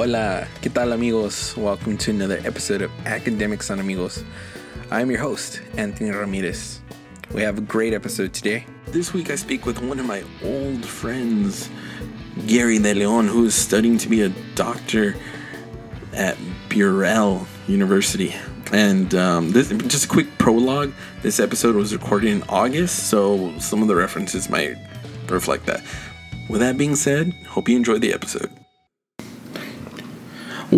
Hola, ¿qué tal amigos? Welcome to another episode of Academics and Amigos. I'm your host, Anthony Ramirez. We have a great episode today. This week I speak with one of my old friends, Gary De Leon, who is studying to be a doctor at Burrell University. And um, this, just a quick prologue. This episode was recorded in August, so some of the references might reflect that. With that being said, hope you enjoyed the episode.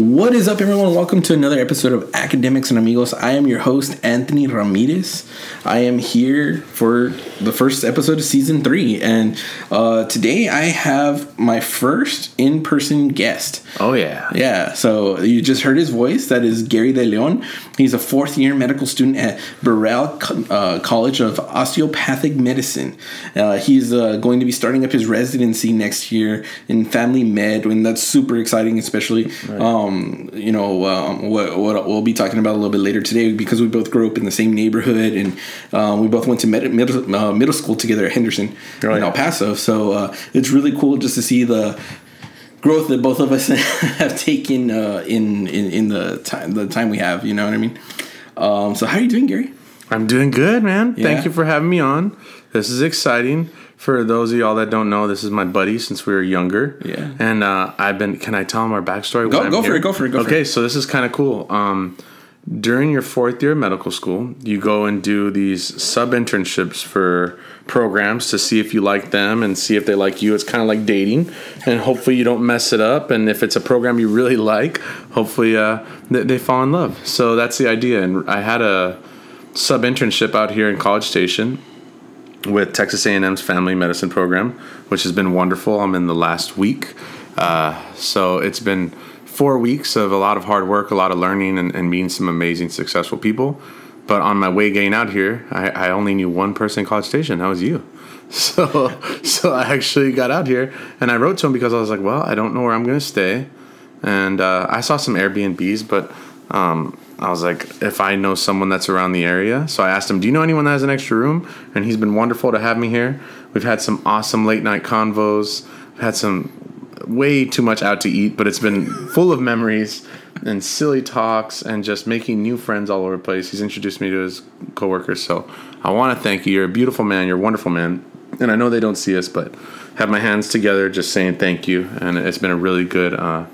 What is up, everyone? Welcome to another episode of Academics and Amigos. I am your host, Anthony Ramirez. I am here for the first episode of season three, and uh, today I have my first in person guest. Oh yeah, Yeah, so you just heard his voice. That is Gary De Leon. He's a fourth year medical student at Burrell uh, College of Osteopathic Medicine. Uh, he's uh, going to be starting up his residency next year in family med, and that's super exciting, especially. Um, you know, um, what, what we'll be talking about a little bit later today because we both grew up in the same neighborhood and um, we both went to med- middle, uh, middle school together at Henderson in El Paso. So uh, it's really cool just to see the growth that both of us have taken uh, in, in in the time the time we have. You know what I mean? Um, so how are you doing, Gary? I'm doing good, man. Yeah. Thank you for having me on. This is exciting. For those of y'all that don't know, this is my buddy since we were younger. Yeah. And uh, I've been. Can I tell him our backstory? Go- go for it, go for it, go for okay, it. so this is kind of cool. Um, during your fourth year of medical school, you go and do these sub internships for programs to see if you like them and see if they like you. It's kind of like dating, and hopefully you don't mess it up. And if it's a program you really like, hopefully uh, they, they fall in love. So that's the idea. And I had a sub internship out here in College Station with Texas A&M's Family Medicine program, which has been wonderful. I'm in the last week, uh, so it's been four weeks of a lot of hard work, a lot of learning, and, and meeting some amazing, successful people. But on my way getting out here, I, I only knew one person in College Station. That was you. So, so I actually got out here, and I wrote to him because I was like, "Well, I don't know where I'm going to stay." and uh, I saw some Airbnbs, but um, I was like, if I know someone that's around the area, so I asked him, "Do you know anyone that has an extra room?" And he's been wonderful to have me here. We've had some awesome late night convos. We've had some way too much out to eat, but it's been full of memories and silly talks and just making new friends all over the place. He's introduced me to his coworkers, so I want to thank you. You're a beautiful man. You're a wonderful man, and I know they don't see us, but have my hands together, just saying thank you. And it's been a really good. Uh,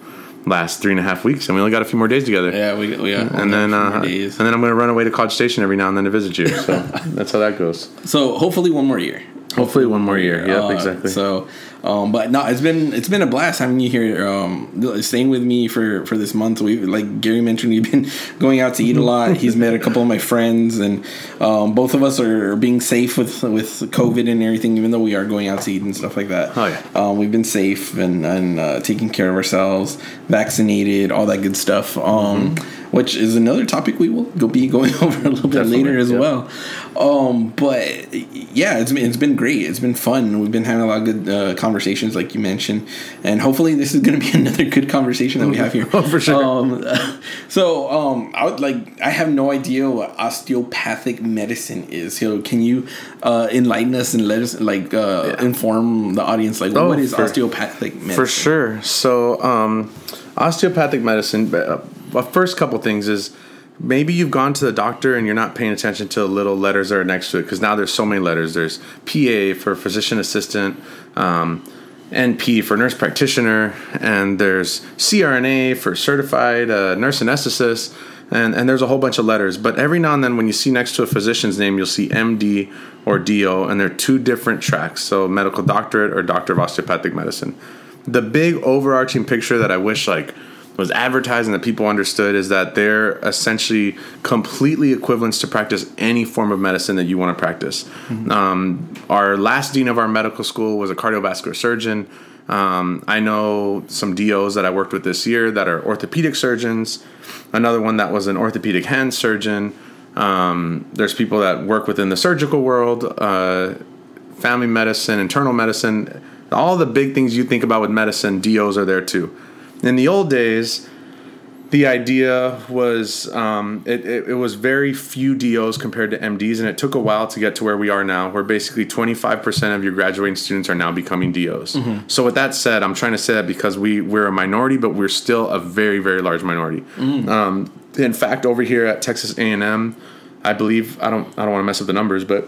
last three and a half weeks, and we only got a few more days together. Yeah, we we got And then, uh, and then I'm going to run away to College Station every now and then to visit you. So that's how that goes. So hopefully one more year. Hopefully, one more year. Yep, Uh, exactly. So, um, but no, it's been it's been a blast having you here, um, staying with me for for this month. We like Gary mentioned, we've been going out to eat a lot. He's met a couple of my friends, and um, both of us are being safe with with COVID and everything. Even though we are going out to eat and stuff like that. Oh, yeah. um, we've been safe and and uh, taking care of ourselves, vaccinated, all that good stuff. Um, Mm-hmm. Which is another topic we will go be going over a little bit Definitely, later as yeah. well. Um, but yeah, it's been, it's been great. It's been fun. We've been having a lot of good uh, conversations, like you mentioned, and hopefully this is going to be another good conversation that we have here. Oh, for sure. Um, so um, I would like I have no idea what osteopathic medicine is. So can you uh, enlighten us and let us like uh, inform the audience like Oh, what is for- osteopathic medicine? For sure. So, um, osteopathic medicine, uh, first couple things is maybe you've gone to the doctor and you're not paying attention to the little letters that are next to it because now there's so many letters. There's PA for physician assistant, um, NP for nurse practitioner, and there's CRNA for certified uh, nurse anesthetist. And, and there's a whole bunch of letters, but every now and then, when you see next to a physician's name, you'll see MD or DO, and they're two different tracks. So, medical doctorate or doctor of osteopathic medicine the big overarching picture that I wish like was advertising that people understood is that they're essentially completely equivalents to practice any form of medicine that you want to practice. Um, our last dean of our medical school was a cardiovascular surgeon. Um, I know some DOs that I worked with this year that are orthopedic surgeons. Another one that was an orthopedic hand surgeon. Um, there's people that work within the surgical world, uh, family medicine, internal medicine, all the big things you think about with medicine, DOs are there too. In the old days, the idea was um, it, it, it was very few DOs compared to MDs, and it took a while to get to where we are now, where basically 25% of your graduating students are now becoming DOs. Mm-hmm. So with that said, I'm trying to say that because we we're a minority, but we're still a very very large minority. Mm. Um, in fact, over here at Texas A&M, I believe I don't I don't want to mess up the numbers, but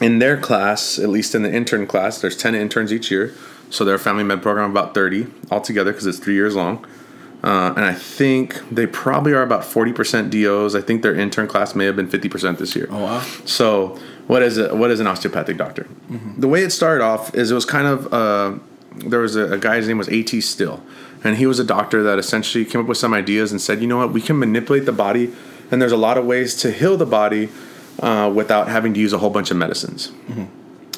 in their class, at least in the intern class, there's 10 interns each year. So their family med program about 30 altogether because it's three years long. Uh, and I think they probably are about 40% DOs. I think their intern class may have been 50% this year. Oh wow. So what is it? What is an osteopathic doctor? The way it started off is it was kind of uh, there was a, a guy. His name was AT Still, and he was a doctor that essentially came up with some ideas and said, you know what, we can manipulate the body, and there's a lot of ways to heal the body uh, without having to use a whole bunch of medicines.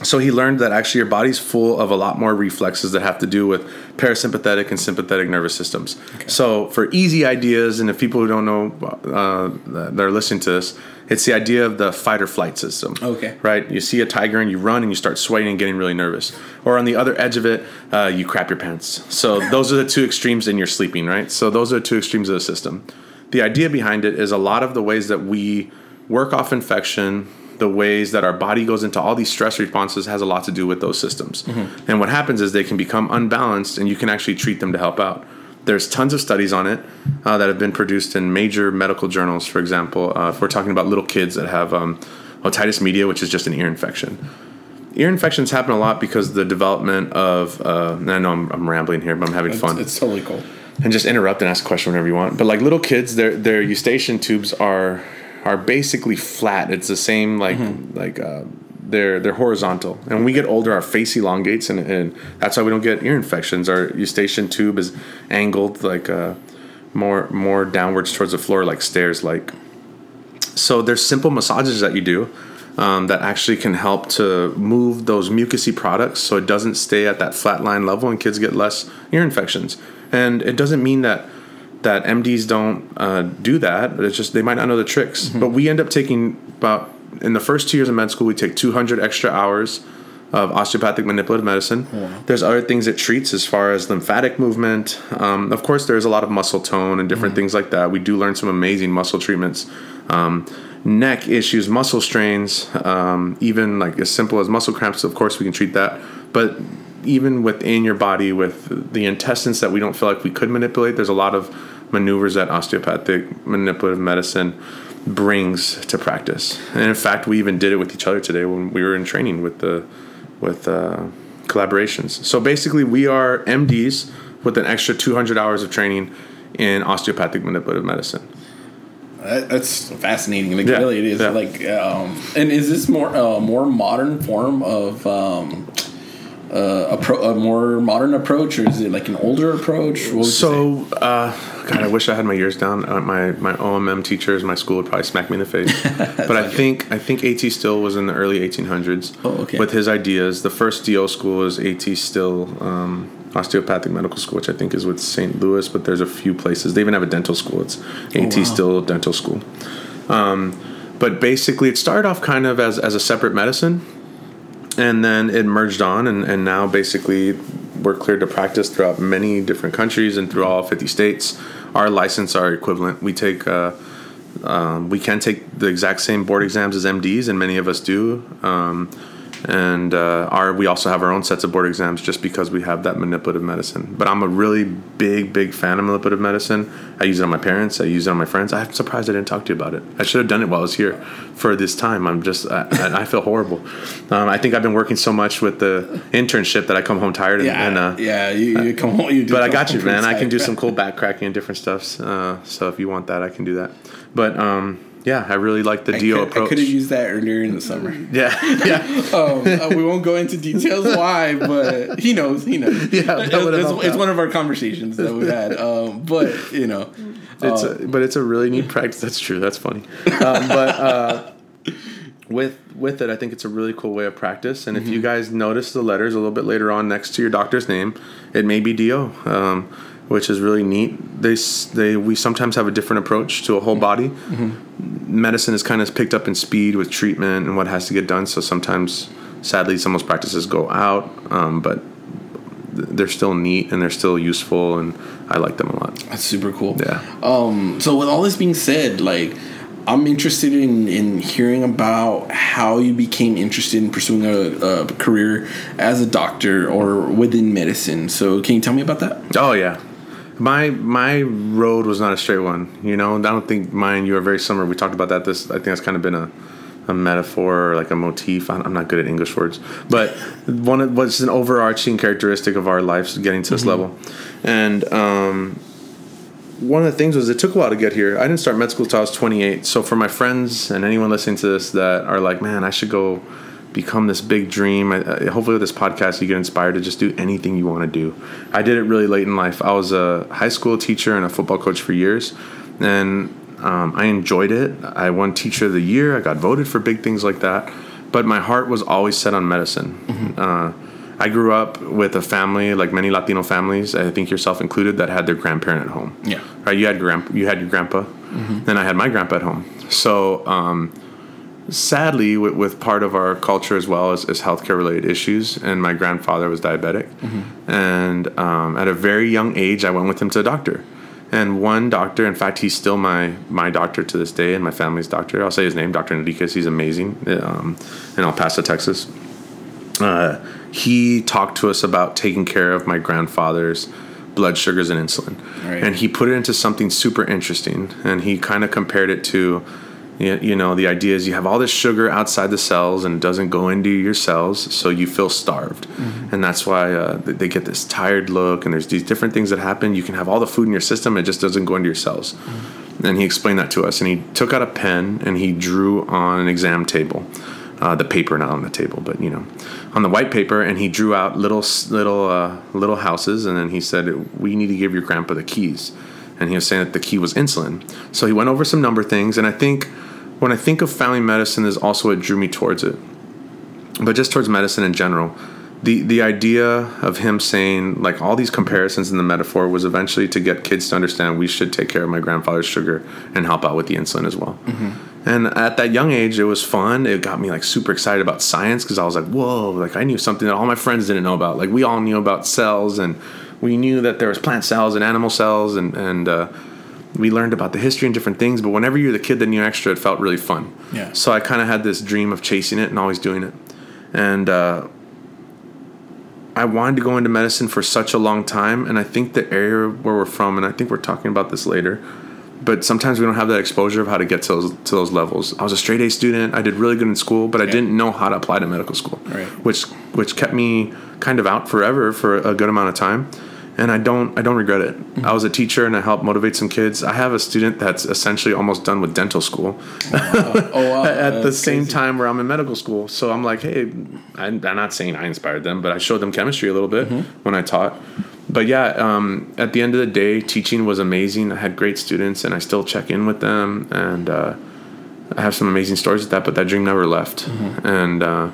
So he learned that actually your body's full of a lot more reflexes that have to do with parasympathetic and sympathetic nervous systems. So for easy ideas, and if people who don't know uh, that are listening to this, it's the idea of the fight or flight system. Okay. Right? You see a tiger and you run and you start sweating and getting really nervous. Or on the other edge of it, uh, you crap your pants. So those are the two extremes in you're sleeping, right? So those are the two extremes of the system. The idea behind it is a lot of the ways that we work off infection, the ways that our body goes into all these stress responses has a lot to do with those systems. And what happens is they can become unbalanced and you can actually treat them to help out. There's tons of studies on it uh, that have been produced in major medical journals. For example, uh, if we're talking about little kids that have um, otitis media, which is just an ear infection. Ear infections happen a lot because the development of, uh, and I know I'm, I'm rambling here, but I'm having fun It's, it's totally cool. and just interrupt and ask a question whenever you want. But like little kids, their their eustachian tubes are are basically flat. It's the same like like uh, they're they're horizontal. And when we get older, our face elongates, and, and that's why we don't get ear infections. Our eustachian tube is angled like uh, more more downwards towards the floor, like stairs, like. So there's simple massages that you do. Um, that actually can help to move those mucousy products so it doesn't stay at that flat line level and kids get less ear infections. And it doesn't mean that that MDs don't uh, do that. It's just they might not know the tricks. But we end up taking about in the first two years of med school, we take 200 extra hours of osteopathic manipulative medicine. There's other things it treats as far as lymphatic movement. Um, of course, there's a lot of muscle tone and different things like that. We do learn some amazing muscle treatments. Um, neck issues, muscle strains, um, even like as simple as muscle cramps. Of course, we can treat that. But even within your body, with the intestines that we don't feel like we could manipulate, there's a lot of maneuvers that osteopathic manipulative medicine brings to practice. And in fact, we even did it with each other today when we were in training with the with uh, collaborations. So basically, we are MDs with an extra 200 hours of training in osteopathic manipulative medicine. That's fascinating. Like Yeah, really, it is. yeah. Like, um, and is this more a more modern form of um, uh, a, pro, a more modern approach, or is it like an older approach? What would you say? So, uh, God, I wish I had my years down. Uh, my my OMM teachers, my school would probably smack me in the face. but I think I think AT Still was in the early 1800s. Oh, okay. With his ideas, the first DO school is AT Still um, Osteopathic Medical School, which I think is with St. Louis. But there's a few places. They even have a dental school. It's AT wow. Still Dental School. Um, but basically, it started off kind of as as a separate medicine and then it merged on and, and now basically we're cleared to practice throughout many different countries and through all 50 states. Our license are equivalent we take uh, um, we can take the exact same board exams as mds and many of us do. Um, and uh, our we also have our own sets of board exams just because we have that manipulative medicine but i'm a really big big fan of manipulative medicine i use it on my parents i use it on my friends i'm surprised i didn't talk to you about it i should have done it while i was here for this time i'm just i, I feel horrible um, i think i've been working so much with the internship that i come home tired and, yeah, and uh, yeah, you, you come home. You do but I got you, man. I can do some cool back cracking and different stuffs. Uh, so if you want that, I can do that. But um, yeah, I really like the I DO could- I could have used that earlier in the summer. yeah, yeah. um, uh, we won't go into details why, but he knows. He knows. Yeah, it's, it's, one of our conversations that we've had. Um, but you know, It's uh, a, but it's a really neat practice. That's true. That's funny. Um, but uh, with with it, I think it's a really cool way of practice. And if you guys notice the letters a little bit later on next to your doctor's name, it may be DO, um, which is really neat. They they we sometimes have a different approach to a whole body. Medicine is kind of picked up in speed with treatment and what has to get done. So sometimes, sadly, some of those practices go out. Um, but they're still neat and they're still useful, and I like them a lot. That's super cool. Yeah. Um. So with all this being said, like. I'm interested in, in hearing about how you became interested in pursuing a, a career as a doctor or within medicine. So, can you tell me about that? Oh yeah, my my road was not a straight one. You know, I don't think mine. You are very similar. We talked about that. This I think that's kind of been a a metaphor or like a motif. I'm not good at English words, but one of what's an overarching characteristic of our lives getting to this Mm-hmm. level, and um, one of the things was it took a while to get here. I didn't start med school until I was 28. So for my friends and anyone listening to this that are like, man, I should go become this big dream. I, I- hopefully with this podcast you get inspired to just do anything you want to do. I did it really late in life. I was a high school teacher and a football coach for years, and um, I enjoyed it. I won teacher of the year. I got voted for big things like that. But my heart was always set on medicine. Uh, I grew up with a family, like many Latino families, I think yourself included, that had their grandparent at home. Yeah. Right. You had grand, you had your grandpa, and I had my grandpa at home. So, um, sadly, with, with part of our culture as well is, is healthcare related issues, and my grandfather was diabetic, and um, at a very young age, I went with him to a doctor. And one doctor, in fact, he's still my my doctor to this day, and my family's doctor. I'll say his name, Doctor Enriquez. He's amazing, um, in El Paso, Texas uh, he talked to us about taking care of my grandfather's blood sugars and insulin. Right. And he put it into something super interesting. And he kind of compared it to, you know, the idea is you have all this sugar outside the cells and it doesn't go into your cells, so you feel starved. And that's why uh, they get this tired look, and there's these different things that happen. You can have all the food in your system, it just doesn't go into your cells. And he explained that to us. And he took out a pen and he drew on an exam table uh, the paper not on the table, but you know, on the white paper, and he drew out little little uh, little houses, and then he said, "We need to give your grandpa the keys," and he was saying that the key was insulin. So he went over some number things, and I think when I think of family medicine, is also what drew me towards it, but just towards medicine in general. The, the idea of him saying like all these comparisons in the metaphor was eventually to get kids to understand we should take care of my grandfather's sugar and help out with the insulin as well. And at that young age, it was fun. It got me like super excited about science because I was like, whoa, like I knew something that all my friends didn't know about. Like we all knew about cells and we knew that there was plant cells and animal cells and, and, uh, we learned about the history and different things, but whenever you're the kid that knew extra, it felt really fun. Yeah. So I kind of had this dream of chasing it and always doing it. And uh, I wanted to go into medicine for such a long time. And I think the area where we're from, and I think we're talking about this later, but sometimes we don't have that exposure of how to get to those, to those levels. I was a straight A student. I did really good in school, but I didn't know how to apply to medical school, Right. which which kept me kind of out forever for a good amount of time. And I don't I don't regret it. I was a teacher and I helped motivate some kids. I have a student that's essentially almost done with dental school Oh wow! at the same crazy. time where I'm in medical school. So I'm like, hey, I'm, I'm not saying I inspired them, but I showed them chemistry a little bit when I taught. But yeah, um, at the end of the day, teaching was amazing. I had great students, and I still check in with them, and uh, I have some amazing stories with that. But that dream never left. And uh,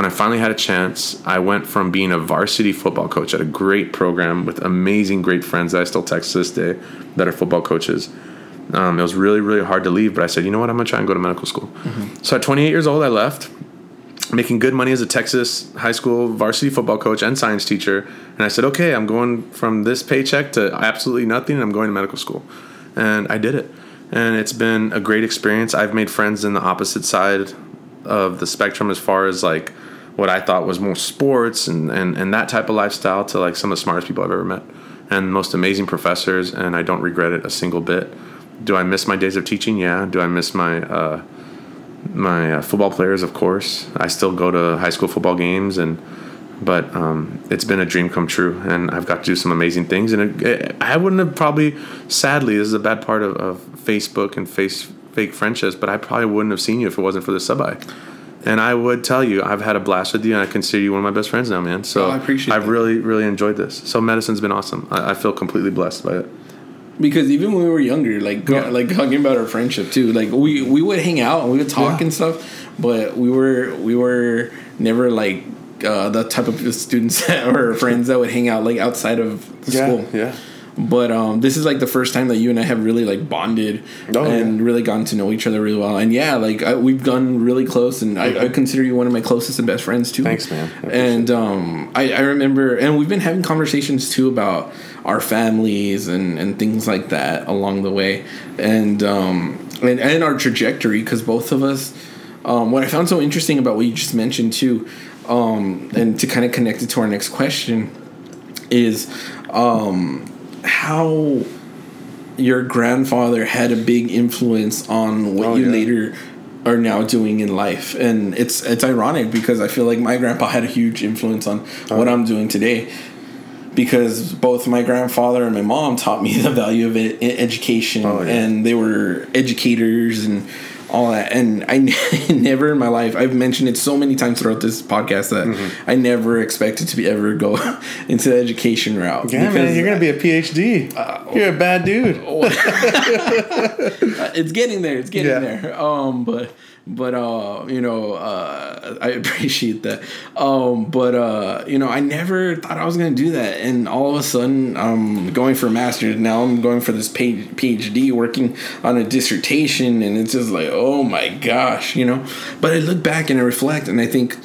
when I finally had a chance, I went from being a varsity football coach at a great program with amazing, great friends that I still text to this day that are football coaches. Um, it was really, really hard to leave, but I said, you know what, I'm gonna try and go to medical school. So at 28 years old, I left, making good money as a Texas high school varsity football coach and science teacher. And I said, okay, I'm going from this paycheck to absolutely nothing, and I'm going to medical school. And I did it. And it's been a great experience. I've made friends in the opposite side of the spectrum as far as like what I thought was more sports and, and, and that type of lifestyle to like some of the smartest people I've ever met and most amazing professors. And I don't regret it a single bit. Do I miss my days of teaching? Yeah. Do I miss my uh, my uh, football players? Of course. I still go to high school football games, and but um, it's been a dream come true, and I've got to do some amazing things. And it, it, I wouldn't have probably, sadly, this is a bad part of, of Facebook and face fake friendships, but I probably wouldn't have seen you if it wasn't for the sub And I would tell you, I've had a blast with you, and I consider you one of my best friends now, man. So Oh, I appreciate I've that. really, really enjoyed this. So medicine's been awesome. I, I feel completely blessed by it. because even when we were younger, like Yeah. like talking about our friendship too, like we we would hang out and we would talk Yeah. and stuff, but we were we were never like uh, the type of students or friends that would hang out like outside of school. yeah. But um, this is like the first time that you and I have really like bonded Oh, and yeah. really gotten to know each other really well. And yeah, like I, we've gotten really close, and I, I consider you one of my closest and best friends too. Thanks, man. And um, I, I remember, and we've been having conversations too about our families and, and things like that along the way, and um, and, and our trajectory because both of us. Um, what I found so interesting about what you just mentioned too, um, and to kind of connect it to our next question, is um, how your grandfather had a big influence on what Oh, you yeah. later are now doing in life and it's it's ironic because i feel like my grandpa had a huge influence on oh. what Oh. i'm doing today because both my grandfather and my mom taught me the value of education Oh, yeah. and they were educators and all that and i never in my life i've mentioned it so many times throughout this podcast that Mm-hmm. i never expected to be ever go into the education route Yeah, man, you're gonna be a PhD. you're a bad dude. it's getting there. It's getting Yeah. there. Um, but but uh, you know, uh, I appreciate that. Um, but uh, you know, I never thought I was gonna do that, and all of a sudden, I'm going for a master's. Now I'm going for this PhD, working on a dissertation, and it's just like, oh my gosh, you know. But I look back and I reflect, and I think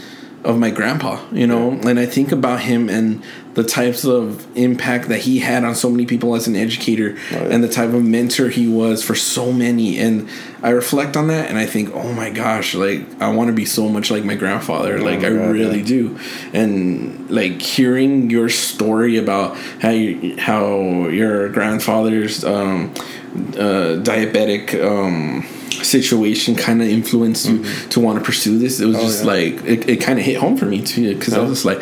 of my grandpa, you know, and I think about him and the types of impact that he had on so many people as an educator Right. and the type of mentor he was for so many. And I reflect on that and I think oh my gosh like I want to be so much like my grandfather. Like my I God, really yeah. do. And like hearing your story about how you, how your grandfather's um, uh, diabetic um, situation kind of influenced you to want to pursue this it was just Mm-hmm. Oh, yeah. like it, it kind of hit home for me too because I was just like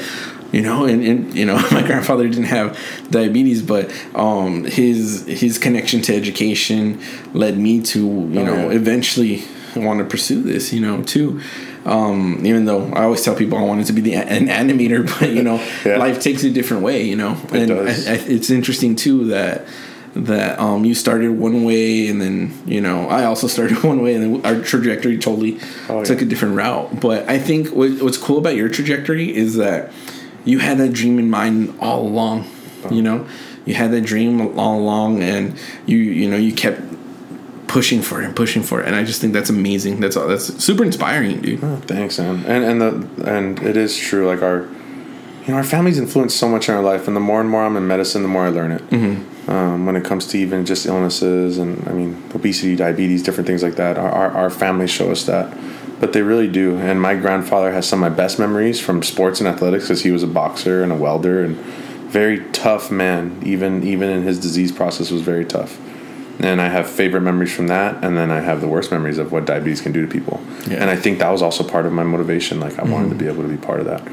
you know and, and you know my grandfather didn't have diabetes but um his his connection to education led me to you Oh, know yeah. eventually want to pursue this you know too um even though i always tell people i wanted to be the an animator but you know life takes a different way you know It and. I, I, it's interesting too that that um you started one way and then you know i also started one way and then our trajectory totally Oh, took yeah. a different route but i think what, what's cool about your trajectory is that you had that dream in mind all along you know you had that dream all along and you you know you kept pushing for it and pushing for it and i just think that's amazing that's all that's super inspiring dude Thanks, man. And and the and it is true. Like our, you know, our families influence so much in our life, and the more and more I'm in medicine, the more I learn it. Mm-hmm. Um, when it comes to even just illnesses, and I mean obesity, diabetes, different things like that, our our, our families show us that. But they really do. And my grandfather has some of my best memories from sports and athletics because he was a boxer and a welder and very tough man. Even even in his disease process was very tough. And I have favorite memories from that, and then I have the worst memories of what diabetes can do to people. Yeah. And I think that was also part of my motivation. Like I wanted to be able to be part of that.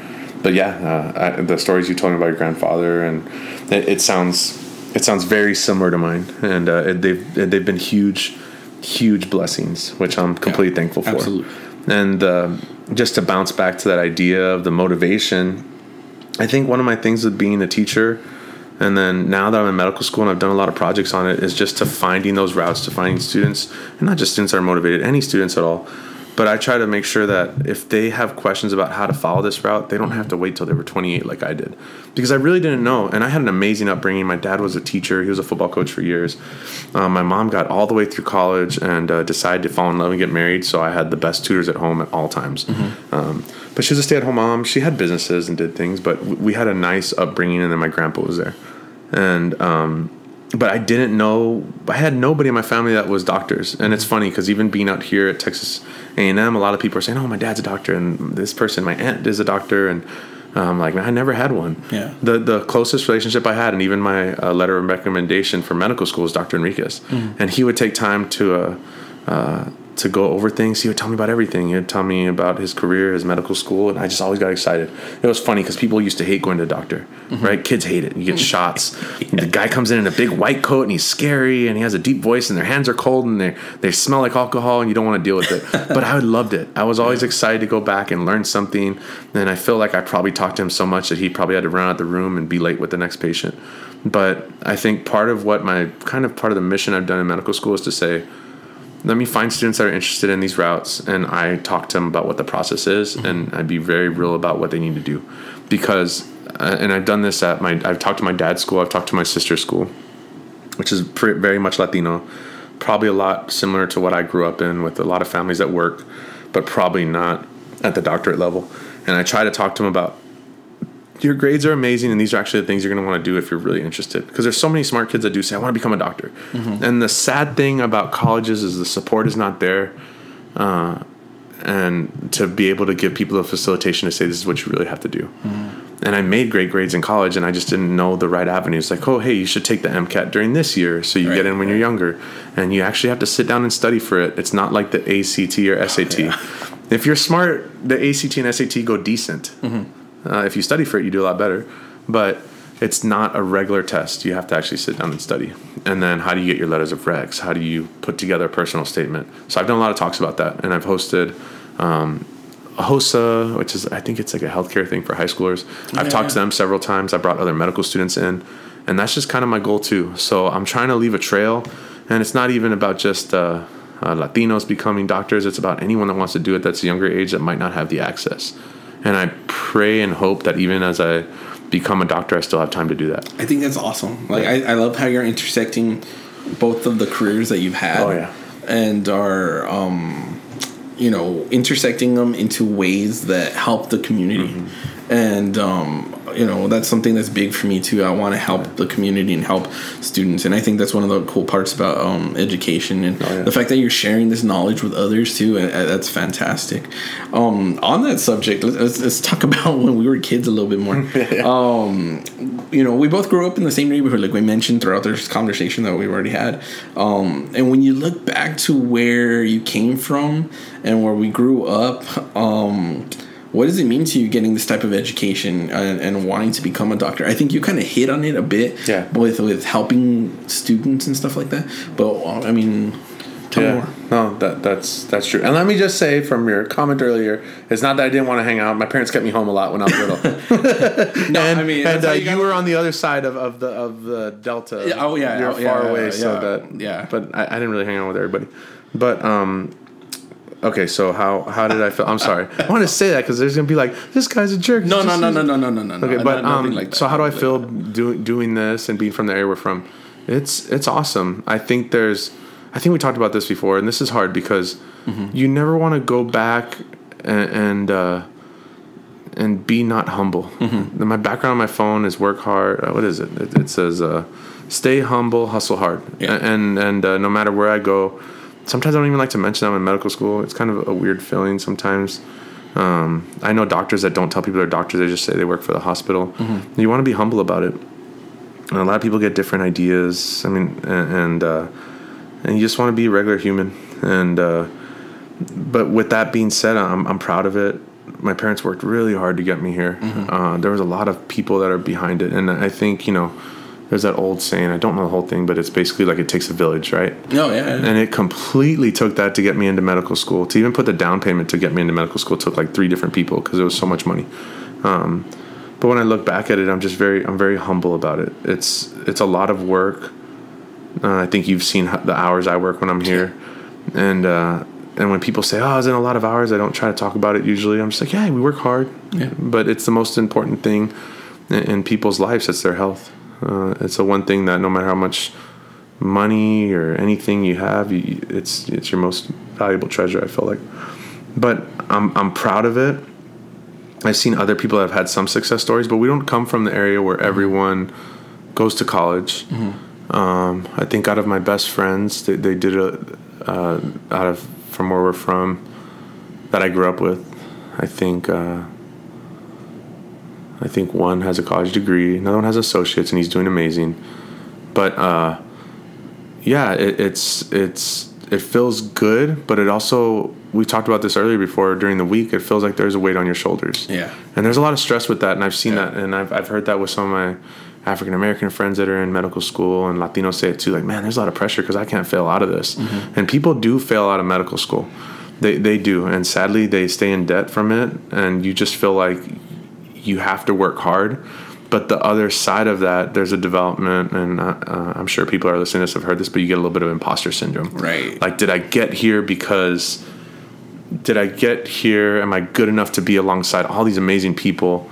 But yeah, uh, I, the stories you told me about your grandfather, and it, it sounds it sounds very similar to mine, and uh, it, they've they've been huge, huge blessings, which I'm completely thankful for. absolutely. And uh, just to bounce back to that idea of the motivation, I think one of my things with being a teacher, and then now that I'm in medical school and I've done a lot of projects on it, is just to finding those routes to finding students, and not just students that are motivated, any students at all. But I try to make sure that if they have questions about how to follow this route, they don't have to wait till they were 28 like I did. Because I really didn't know. And I had an amazing upbringing. My dad was a teacher, he was a football coach for years. Um, my mom got all the way through college and uh, decided to fall in love and get married. So I had the best tutors at home at all times. Um, but she was a stay at home mom. She had businesses and did things, but we had a nice upbringing. And then my grandpa was there. And, um, but I didn't know. I had nobody in my family that was doctors, and it's funny because even being out here at Texas A and M, a lot of people are saying, "Oh, my dad's a doctor," and this person, my aunt, is a doctor, and I'm like, "Man, I never had one." Yeah. The the closest relationship I had, and even my uh, letter of recommendation for medical school is Dr. Enriquez, and he would take time to. Uh, uh, to go over things, he would tell me about everything. He would tell me about his career, his medical school, and I just always got excited. It was funny because people used to hate going to the doctor, mm-hmm. right? Kids hate it. You get shots. The guy comes in in a big white coat and he's scary and he has a deep voice and their hands are cold and they they smell like alcohol and you don't want to deal with it. but I loved it. I was always excited to go back and learn something. And I feel like I probably talked to him so much that he probably had to run out of the room and be late with the next patient. But I think part of what my kind of part of the mission I've done in medical school is to say, let me find students that are interested in these routes and I talk to them about what the process is and I'd be very real about what they need to do because uh, and I've done this at my I've talked to my dad's school I've talked to my sister's school which is pre- very much Latino. Probably a lot similar to what I grew up in with a lot of families that work, but probably not at the doctorate level. And I try to talk to them about your grades are amazing and these are actually the things you're going to want to do if you're really interested. Because there's so many smart kids that do say i want to become a doctor. Mm-hmm. and the sad thing about colleges is the support is not there uh, and to be able to give people the facilitation to say this is what you really have to do. Mm-hmm. and i made great grades in college and i just didn't know the right avenues like oh hey you should take the mcat during this year so you right, get in when right. you're younger. And you actually have to sit down and study for it. It's not like the act or sat oh, yeah. if you're smart the act and sat go decent. Mm-hmm uh, if you study for it, you do a lot better. But it's not a regular test. You have to actually sit down and study. And then how do you get your letters of regs? How do you put together a personal statement? So I've done a lot of talks about that, and I've hosted um, a HOSA, which is I think it's like a healthcare thing for high schoolers. I've talked to them several times. I brought other medical students in, and that's just kind of my goal too. So I'm trying to leave a trail, and it's not even about just. Uh, uh, Latinos becoming doctors. It's about anyone that wants to do it that's a younger age that might not have the access and I pray and hope that even as I become a doctor, I still have time to do that. I think that's awesome. Like I, I love how you're intersecting both of the careers that you've had. Oh yeah, and are um, you know intersecting them into ways that help the community, mm-hmm. and um, you know that's something that's big for me too. I want to help the community and help students, and I think that's one of the cool parts about um, education and oh, yeah. the fact that you're sharing this knowledge with others too. And, and that's fantastic. Um, on that subject, let's, let's, talk about when we were kids a little bit more. yeah. um, you know, we both grew up in the same neighborhood, like we mentioned throughout this conversation that we've already had. Um, and when you look back to where you came from and where we grew up, um, what does it mean to you getting this type of education and, and wanting to become a doctor? I think you kind of hit on it a bit yeah. with with helping students and stuff like that. But I mean, tell yeah. more. No, that that's that's true. And let me just say from your comment earlier, it's not that I didn't want to hang out. My parents kept me home a lot when I was little. no, and, I mean, and uh, you, you were on the other side of, of the of the delta. Yeah, oh yeah, you're oh, far yeah, away, yeah, so that yeah. But I, I didn't really hang out with everybody. But um, Okay, so how how did I feel? I'm sorry. I want to say that because there's gonna be like this guy's a jerk. No, no, no, no, no, no, no, no. Okay, but um, like so how do I feel doing doing this and being from the area we're from? It's it's awesome. I think there's, I think we talked about this before, and this is hard because mm-hmm. you never want to go back and and, uh, and be not humble. Mm-hmm. My background on my phone is work hard. Uh, what is it? It, it says uh, stay humble, hustle hard, yeah. and and uh, no matter where I go sometimes I don't even like to mention them in medical school. It's kind of a weird feeling sometimes. Um, I know doctors that don't tell people they're doctors; they just say they work for the hospital. Mm-hmm. You want to be humble about it. And a lot of people get different ideas. I mean, and and, uh, and you just want to be a regular human. And uh, but with that being said, I'm I'm proud of it. My parents worked really hard to get me here. Mm-hmm. Uh, there was a lot of people that are behind it, and I think you know there's that old saying i don't know the whole thing but it's basically like it takes a village right oh yeah, yeah, and it completely took that to get me into medical school to even put the down payment to get me into medical school took like three different people because it was so much money um, but when i look back at it i'm just very i'm very humble about it it's it's a lot of work uh, i think you've seen the hours i work when i'm here and uh, and when people say, "Oh, I was in a lot of hours," I don't try to talk about it. Usually, I'm just like, "Yeah, we work hard." Yeah. But it's the most important thing in, in people's lives. It's their health. Uh, it's the one thing that no matter how much money or anything you have, you, it's it's your most valuable treasure. I feel like, but I'm I'm proud of it. I've seen other people that have had some success stories, but we don't come from the area where everyone goes to college. Mm-hmm. Um, I think out of my best friends, they, they did it uh, out of from where we're from that I grew up with. I think. Uh, I think one has a college degree, another one has associates, and he's doing amazing. But uh, yeah, it, it's it's it feels good, but it also we talked about this earlier before during the week. It feels like there's a weight on your shoulders. Yeah, and there's a lot of stress with that, and I've seen yeah. that, and I've I've heard that with some of my African American friends that are in medical school, and Latinos say it too. Like, man, there's a lot of pressure because I can't fail out of this, mm-hmm. and people do fail out of medical school. They, they do, and sadly, they stay in debt from it, and you just feel like you have to work hard. But the other side of that, there's a development, and uh, uh, I'm sure people are listening to this have heard this, but you get a little bit of imposter syndrome. Right. Like, did I get here because? Did I get here? Am I good enough to be alongside all these amazing people?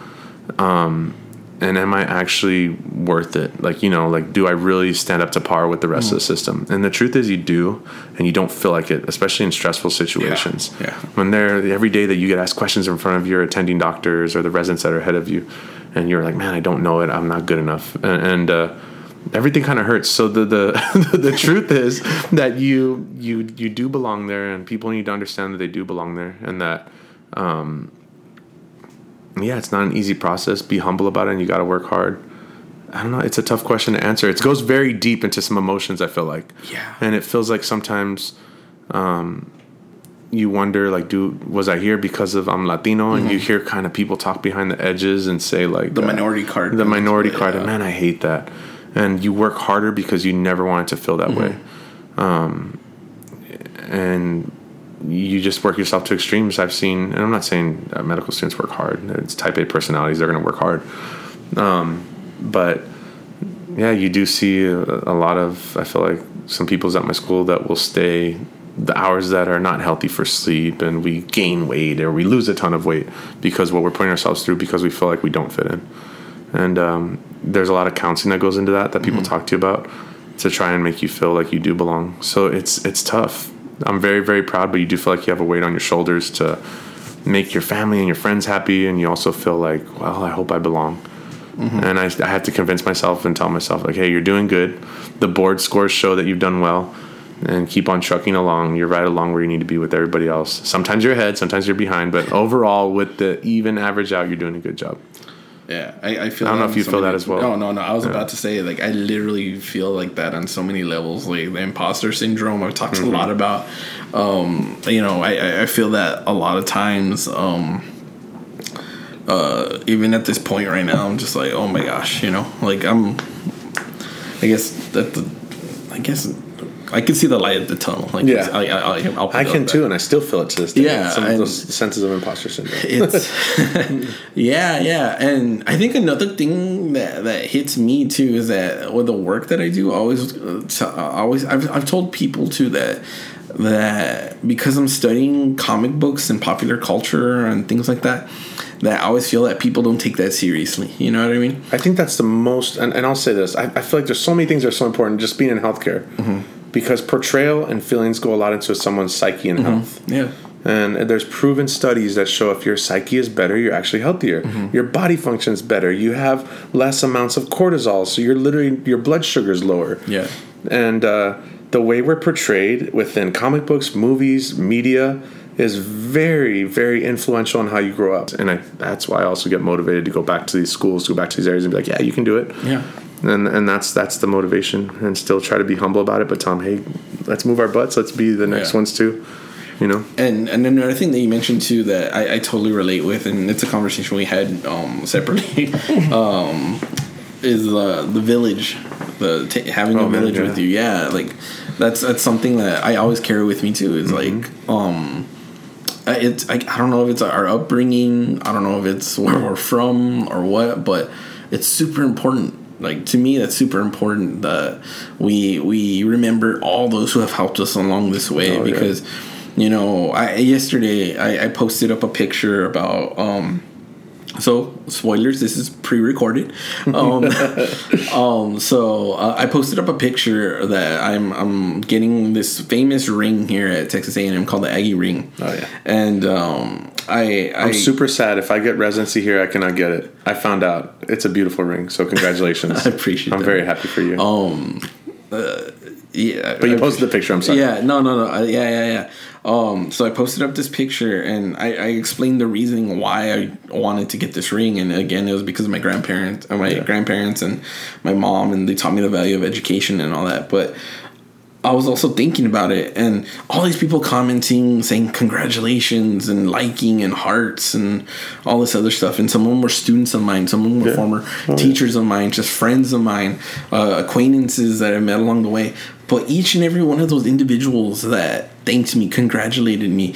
Um, and am I actually worth it? Like, you know, like, do I really stand up to par with the rest mm. of the mm. system? And the truth is, you do, and you don't feel like it, especially in stressful situations. Yeah. yeah. When they're every day that you get asked questions in front of your attending doctors or the residents that are ahead of you, and you're like, man, I don't know it. I'm not good enough. And, and uh, everything kind of hurts. So the the the truth is that you you you do belong there, and people need to understand that they do belong there, and that. Um, yeah, it's not an easy process. Be humble about it, and you got to work hard. I don't know. It's a tough question to answer. It goes very deep into some emotions. I feel like. Yeah. And it feels like sometimes, um, you wonder like, do was I here because of I'm Latino? And mm-hmm. you hear kind of people talk behind the edges and say like the uh, minority card. The minority card. Yeah. And man, I hate that. And you work harder because you never want it to feel that mm-hmm. way. Um, and you just work yourself to extremes. I've seen, and I'm not saying medical students work hard. It's type A personalities; they're going to work hard. Um, but yeah, you do see a, a, lot of. I feel like some people's at my school that will stay the hours that are not healthy for sleep, and we gain weight or we lose a ton of weight because what we're putting ourselves through because we feel like we don't fit in. And um, there's a lot of counseling that goes into that that people mm-hmm. talk to you about to try and make you feel like you do belong. So it's it's tough I'm very, very proud, but you do feel like you have a weight on your shoulders to make your family and your friends happy. And you also feel like, well, I hope I belong. Mm-hmm. And I, I have to convince myself and tell myself, like, hey, you're doing good. The board scores show that you've done well. And keep on trucking along. You're right along where you need to be with everybody else. Sometimes you're ahead, sometimes you're behind, but overall, with the even average out, you're doing a good job. Yeah, I, I feel. I don't know if you feel that as well. No, no, no. I was yeah. about to say like I literally feel like that on so many levels. Like the imposter syndrome. I've talked mm-hmm. a lot about. Um, you know, I I feel that a lot of times. Um, uh, even at this point right now, I'm just like, oh my gosh, you know, like I'm. I guess that the, I guess I can see the light at the tunnel. Like yeah, I, I, I'll i can too, and I still feel it to this day. Yeah, some of those senses of imposter syndrome. It's yeah, yeah, and I think another thing that that hits me too is that with the work that I do, always, always, I've I've told people too that that because I'm studying comic books and popular culture and things like that that I always feel that people don't take that seriously. You know what I mean? I think that's the most, and, and I'll say this: I, I feel like there's so many things that are so important. Just being in healthcare, mm-hmm because portrayal and feelings go a lot into someone's psyche and mm-hmm. health. Yeah. And there's proven studies that show if your psyche is better, you're actually healthier. Mm-hmm. Your body functions better. You have less amounts of cortisol, so you're literally your blood sugar is lower. Yeah. And uh, the way we're portrayed within comic books, movies, media is very, very influential on how you grow up. And I, that's why I also get motivated to go back to these schools, to go back to these areas, and be like, yeah, you can do it. Yeah and and that's that's the motivation and still try to be humble about it but tom hey let's move our butts let's be the next yeah. ones too you know and and another thing that you mentioned too that i, I totally relate with and it's a conversation we had um, separately um, is uh, the village the t- having oh, a village yeah. with you yeah like that's that's something that i always carry with me too is mm-hmm. like um it's I, I don't know if it's our upbringing i don't know if it's where we're from or what but it's super important like to me that's super important that we we remember all those who have helped us along this way oh, because yeah. you know i yesterday I, I posted up a picture about um so spoilers this is pre-recorded. Um, um so uh, i posted up a picture that i'm i'm getting this famous ring here at texas a&m called the aggie ring. Oh yeah. And um i i'm super sad. If i get residency here i cannot get it. I found out. It's a beautiful ring so congratulations. I appreciate i'm that. very happy for you. Um uh, yeah but you posted the picture i'm sorry yeah no no no yeah yeah yeah um, so I posted up this picture and I, I, explained the reasoning why I wanted to get this ring. And again, it was because of my grandparents, uh, my yeah. grandparents and my mom, and they taught me the value of education and all that. But I was also thinking about it, and all these people commenting, saying congratulations and liking and hearts and all this other stuff. And some of them were students of mine, some of them were yeah. former oh, teachers yeah. of mine, just friends of mine, uh, acquaintances that I met along the way. But each and every one of those individuals that thanked me, congratulated me,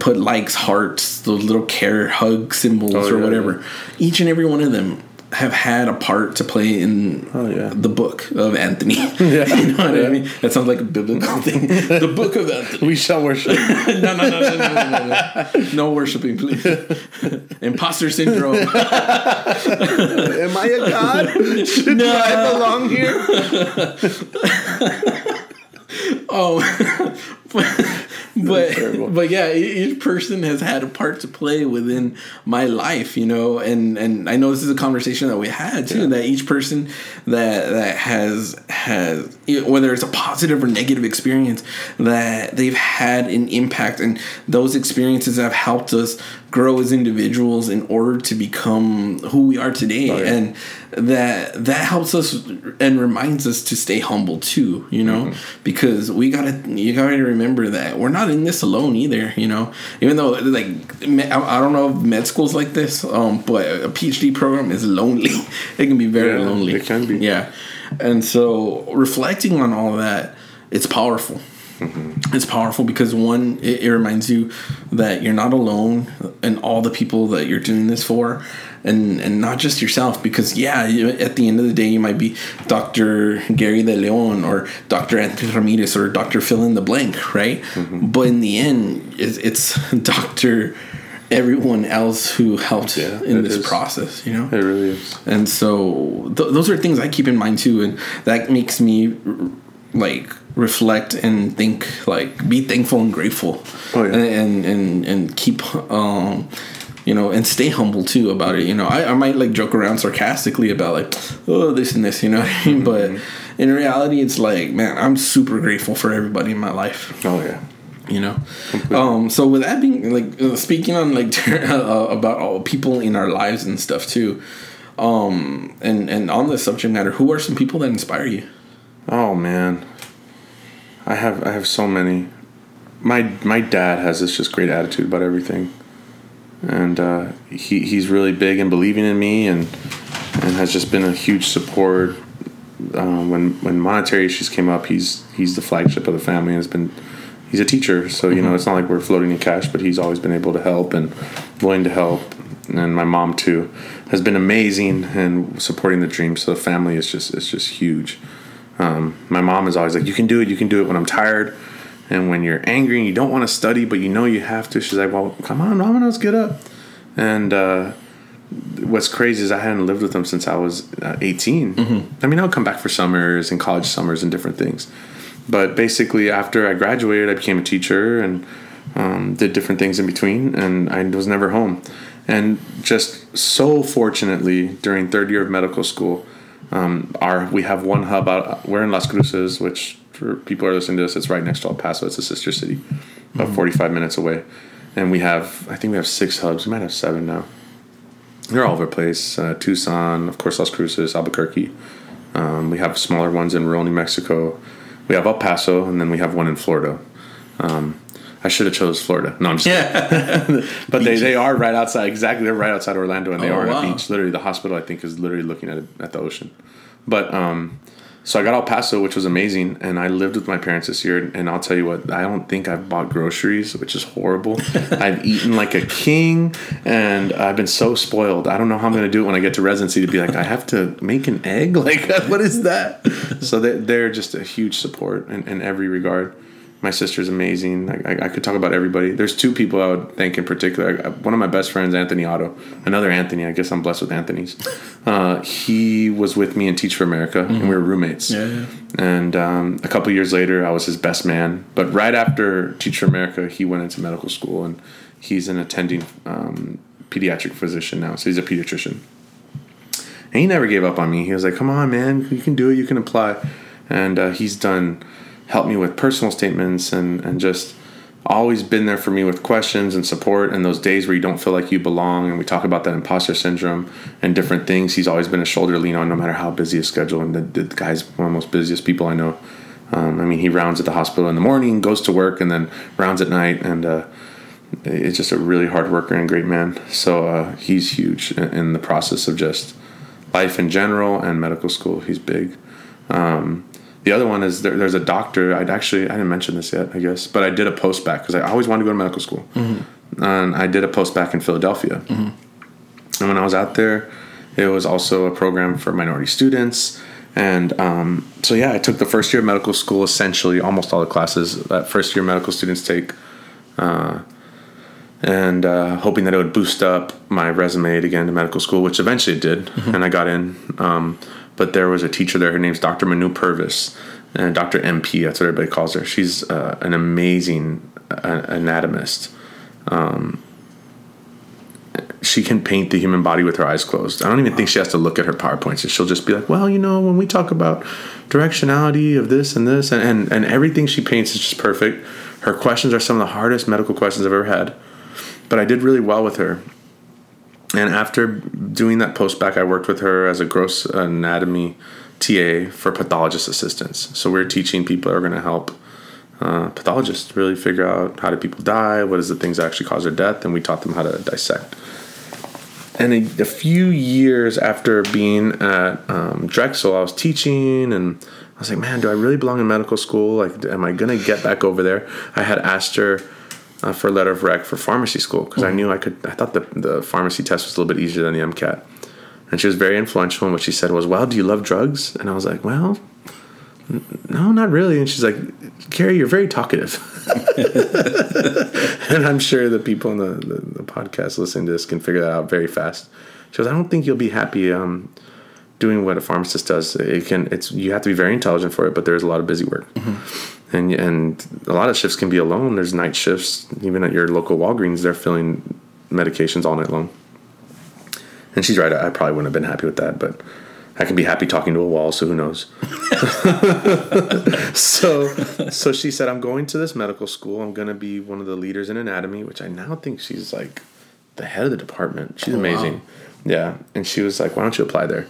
put likes, hearts, those little care hug symbols oh, or yeah, whatever. Each and every one of them have had a part to play in Oh, yeah. the book of Anthony. Yeah. you know what Yeah. I mean? That sounds like a biblical thing. the book of Anthony. We shall worship. no, no, no, no, no, no, no, no. No worshiping, please. Imposter syndrome. Am I a god? Should I belong here? Oh, but terrible. but yeah, each person has had a part to play within my life, you know, and and I know this is a conversation that we had too. That each person that that has has whether it's a positive or negative experience that they've had an impact, and those experiences have helped us grow as individuals in order to become who we are today, Oh, yeah. and that that helps us and reminds us to stay humble too you know? Mm-hmm. because we gotta you gotta remember that we're not in this alone either you know? Even though like I I don't know if med school's like this um but a phd program is lonely. It can be very Yeah, lonely. it can be. yeah. And so reflecting on all that it's powerful Mm-hmm. it's powerful because one it, it reminds you that you're not alone and all the people that you're doing this for and and not just yourself because yeah you, at the end of the day you might be dr gary de leon or dr anthony ramirez or dr fill in the blank right mm-hmm. but in the end it's, it's dr everyone else who helped Yeah, in this is. process you know It really is. and so th- those are things I keep in mind too, and that makes me r- like reflect and think, like be thankful and grateful, Oh, yeah. and, and and keep um you know and stay humble too about it. You know, I, I might like joke around sarcastically about like oh this and this, you know, what I mean? but in reality, it's like man, I'm super grateful for everybody in my life Oh yeah. you know um so with that being like uh, speaking on like uh, about all people in our lives and stuff too um and and on the subject matter who are some people that inspire you Oh man, I have I have so many. My my dad has this just great attitude about everything, and uh, he he's really big in believing in me and and has just been a huge support. Um, when when monetary issues came up, he's he's the flagship of the family and has been. He's a teacher, so you know it's not like we're floating in cash, but he's always been able to help and willing to help. And my mom too has been amazing and supporting the dream. So the family is just it's just huge my mom is always like, "You can do it. You can do it." When I'm tired, and when you're angry and you don't want to study, but you know you have to, she's like, "Well, come on, Mama, let's get up." And uh, what's crazy is I hadn't lived with them since I was uh, 18. I mean, I would come back for summers and college summers and different things, but basically after I graduated, I became a teacher and um, did different things in between, and I was never home. And just so fortunately, during third year of medical school, um, our we have one hub out. We're in Las Cruces, which for people who are listening to this, it's right next to El Paso. It's a sister city, about forty five minutes away, and we have I think we have six hubs. We might have seven now. They're all over the place. Uh, Tucson, of course, Las Cruces, Albuquerque. Um, we have smaller ones in rural New Mexico. We have El Paso, and then we have one in Florida. Um, I should have chose Florida. No, I'm just yeah but they, they are right outside. Exactly, they're right outside Orlando, and they Oh, are on wow. a beach. Literally, the hospital I think is literally looking at it, at the ocean. But um, so I got El Paso, which was amazing, and I lived with my parents this year. And I'll tell you what, I don't think I've bought groceries, which is horrible. I've eaten like a king, and I've been so spoiled. I don't know how I'm going to do it when I get to residency to be like, I have to make an egg. Like, what is that? So they, they're just a huge support in, in every regard. My sister's amazing. I, I, I could talk about everybody. There's two people I would thank in particular. I- One of my best friends, Anthony Otto. Another Anthony. I guess I'm blessed with Anthony's. Uh, he was with me in Teach for America, and we were roommates. Yeah, yeah. And um, a couple years later, I was his best man. But right after Teach for America, he went into medical school, and he's an attending um, pediatric physician now. So he's a pediatrician. And he never gave up on me. He was like, "Come on, man, you can do it. You can apply." And uh, he's done helped me with personal statements and and just always been there for me with questions and support and those days where you don't feel like you belong. And we talk about that imposter syndrome and different things. He's always been a shoulder lean on, no matter how busy his schedule. And the, the guy's one of the most busiest people I know. Um, I mean, he rounds at the hospital in the morning, goes to work, and then rounds at night. And uh, it's just a really hard worker and great man. So uh, he's huge in, in the process of just life in general and medical school. He's big. Um, the other one is there, there's a doctor. I'd actually I didn't mention this yet, I guess, but I did a post bac because I always wanted to go to medical school, and I did a post bac in Philadelphia. And when I was out there It was also a program for minority students. And um, so, yeah, I took the first year of medical school, essentially almost all the classes that first year medical students take. Uh, and uh, hoping that it would boost up my resume to get into medical school, which eventually it did, mm-hmm. and I got in. Um, but there was a teacher there. Her name's Dr. Manu Purvis, and Dr. MP. That's what everybody calls her. She's uh, an amazing uh, anatomist. Um, she can paint the human body with her eyes closed. I don't even think she has to look at her PowerPoints. She'll just be like, well, you know, when we talk about directionality of this and this, and, and, and everything she paints is just perfect. Her questions are some of the hardest medical questions I've ever had. But I did really well with her. And after doing that post bac, I worked with her as a gross anatomy TA for pathologist assistants. So we are teaching people that are going to help uh, pathologists really figure out how do people die, what is the things that actually cause their death, and we taught them how to dissect. And a, a few years after being at um, Drexel, I was teaching, and I was like, man, do I really belong in medical school? Like, am I gonna get back over there? I had asked her uh, for letter of rec for pharmacy school because mm-hmm. I knew I could. I thought the the pharmacy test was a little bit easier than the MCAT, and she was very influential. And what she said was, "Well, do you love drugs?" And I was like, "Well, no, not really." And she's like, "Gary, you're very talkative." and I'm sure the people in the, the, the, podcast listening to this can figure that out very fast. She goes, "I don't think you'll be happy." Um, doing what a pharmacist does it can it's you have to be very intelligent for it but there's a lot of busy work mm-hmm and and a lot of shifts can be alone. There's night shifts, even at your local Walgreens. They're filling medications all night long. And she's right. I probably wouldn't have been happy with that, but I can be happy talking to a wall. So who knows? so so she said, I'm going to this medical school. I'm going to be one of the leaders in anatomy, which I now think she's like the head of the department. She's oh, amazing. Wow. Yeah, and she was like, "Why don't you apply there?"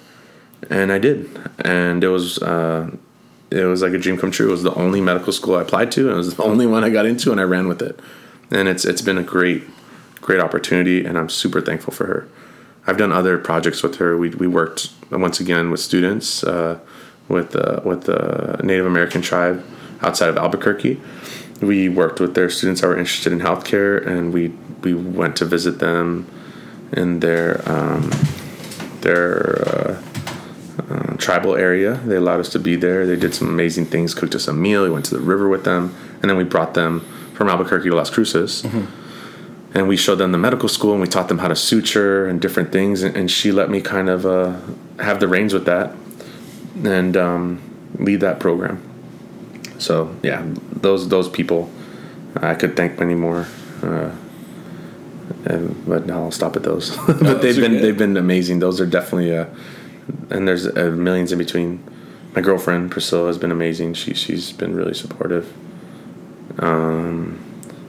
And I did, and it was. Uh, it was like a dream come true. It was the only medical school I applied to, and it was the only one I got into, and I ran with it. And it's it's been a great, great opportunity, and I'm super thankful for her. I've done other projects with her. We we worked once again with students, uh, with uh, with the Native American tribe outside of Albuquerque. We worked with their students that were interested in healthcare, and we we went to visit them in their um, their uh, uh, tribal area. They allowed us to be there. They did some amazing things, cooked us a meal. We went to the river with them, and then we brought them from Albuquerque to Las Cruces. Mm-hmm. And we showed them the medical school, and we taught them how to suture and different things. And, and she let me kind of uh, have the reins with that and um, lead that program. So yeah, those those people, I could thank many more. Uh, and, but now I'll stop at those. but no, they've been good. they've been amazing. Those are definitely uh, and there's uh, millions in between. My girlfriend Priscilla has been amazing. She she's been really supportive. Um,